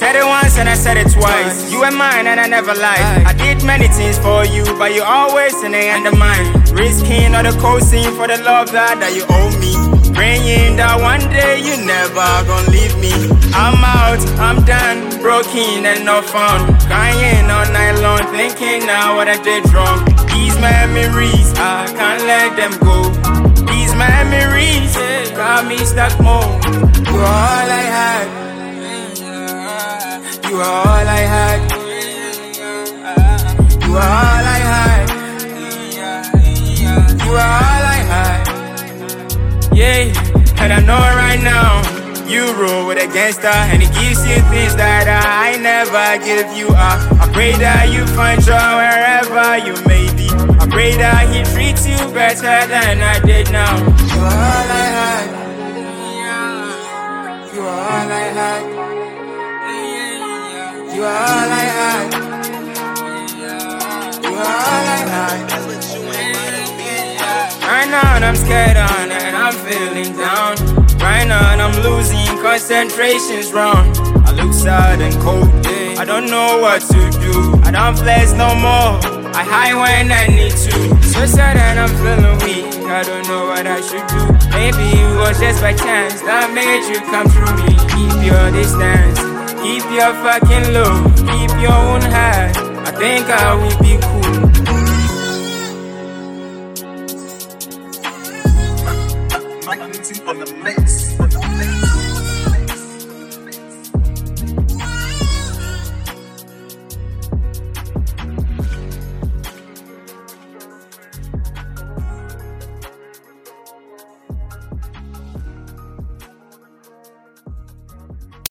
said it once and I said it twice. You were mine and I never lied. I did many things for you, but you always in the end of mine. Risking all the coasting for the love that, that you owe me. Praying that one day you never gonna leave me. I'm out, I'm done, broken and not found. Crying all night long, thinking now what I did wrong. These memories, I can't let them go. These memories got me stuck more. You are all I You are all I had. Yeah, and I know right now. You rule with a gangster, and it gives you things that I never give you. Uh, I pray that you find joy wherever you may be. I pray that he treats you better than I did now. You are all I had. You are all I had. You are all I had. I'm scared on and I'm feeling down. Right now I'm losing concentration's wrong. I look sad and cold. I don't know what to do. I don't flex no more. I hide when I need to. So sad and I'm feeling weak. I don't know what I should do. Maybe it was just by chance that made you come through me. Keep your distance. Keep your fucking love. Keep your own heart. I think I will be Mike Nitty on the mix.